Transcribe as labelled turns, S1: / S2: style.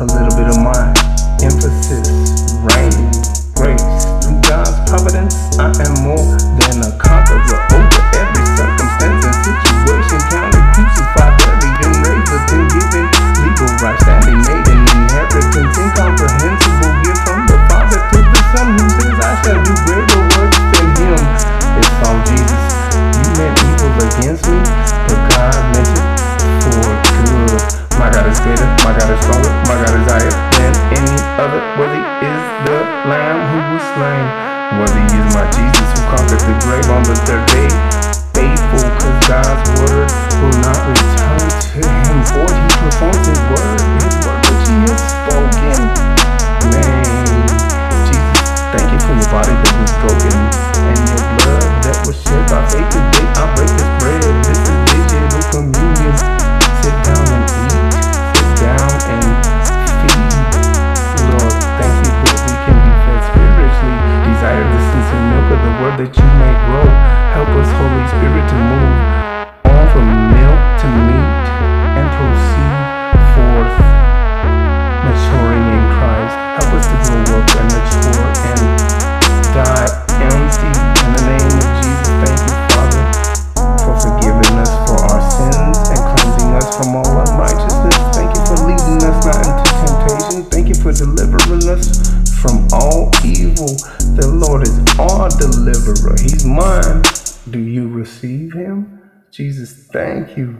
S1: a little is the Lamb who was slain. Worthy is my Jesus. that you may grow. Help us, Holy Spirit, to move on from milk to meat and proceed forth, maturing in Christ. Help us to grow up and mature and die empty. In the name of Jesus, thank you, Father, for forgiving us for our sins and cleansing us from all unrighteousness. Thank you for leading us not into temptation. Thank you for delivering us from all evil. The Lord is our deliverer. He's mine. Do you receive him? Jesus, thank you.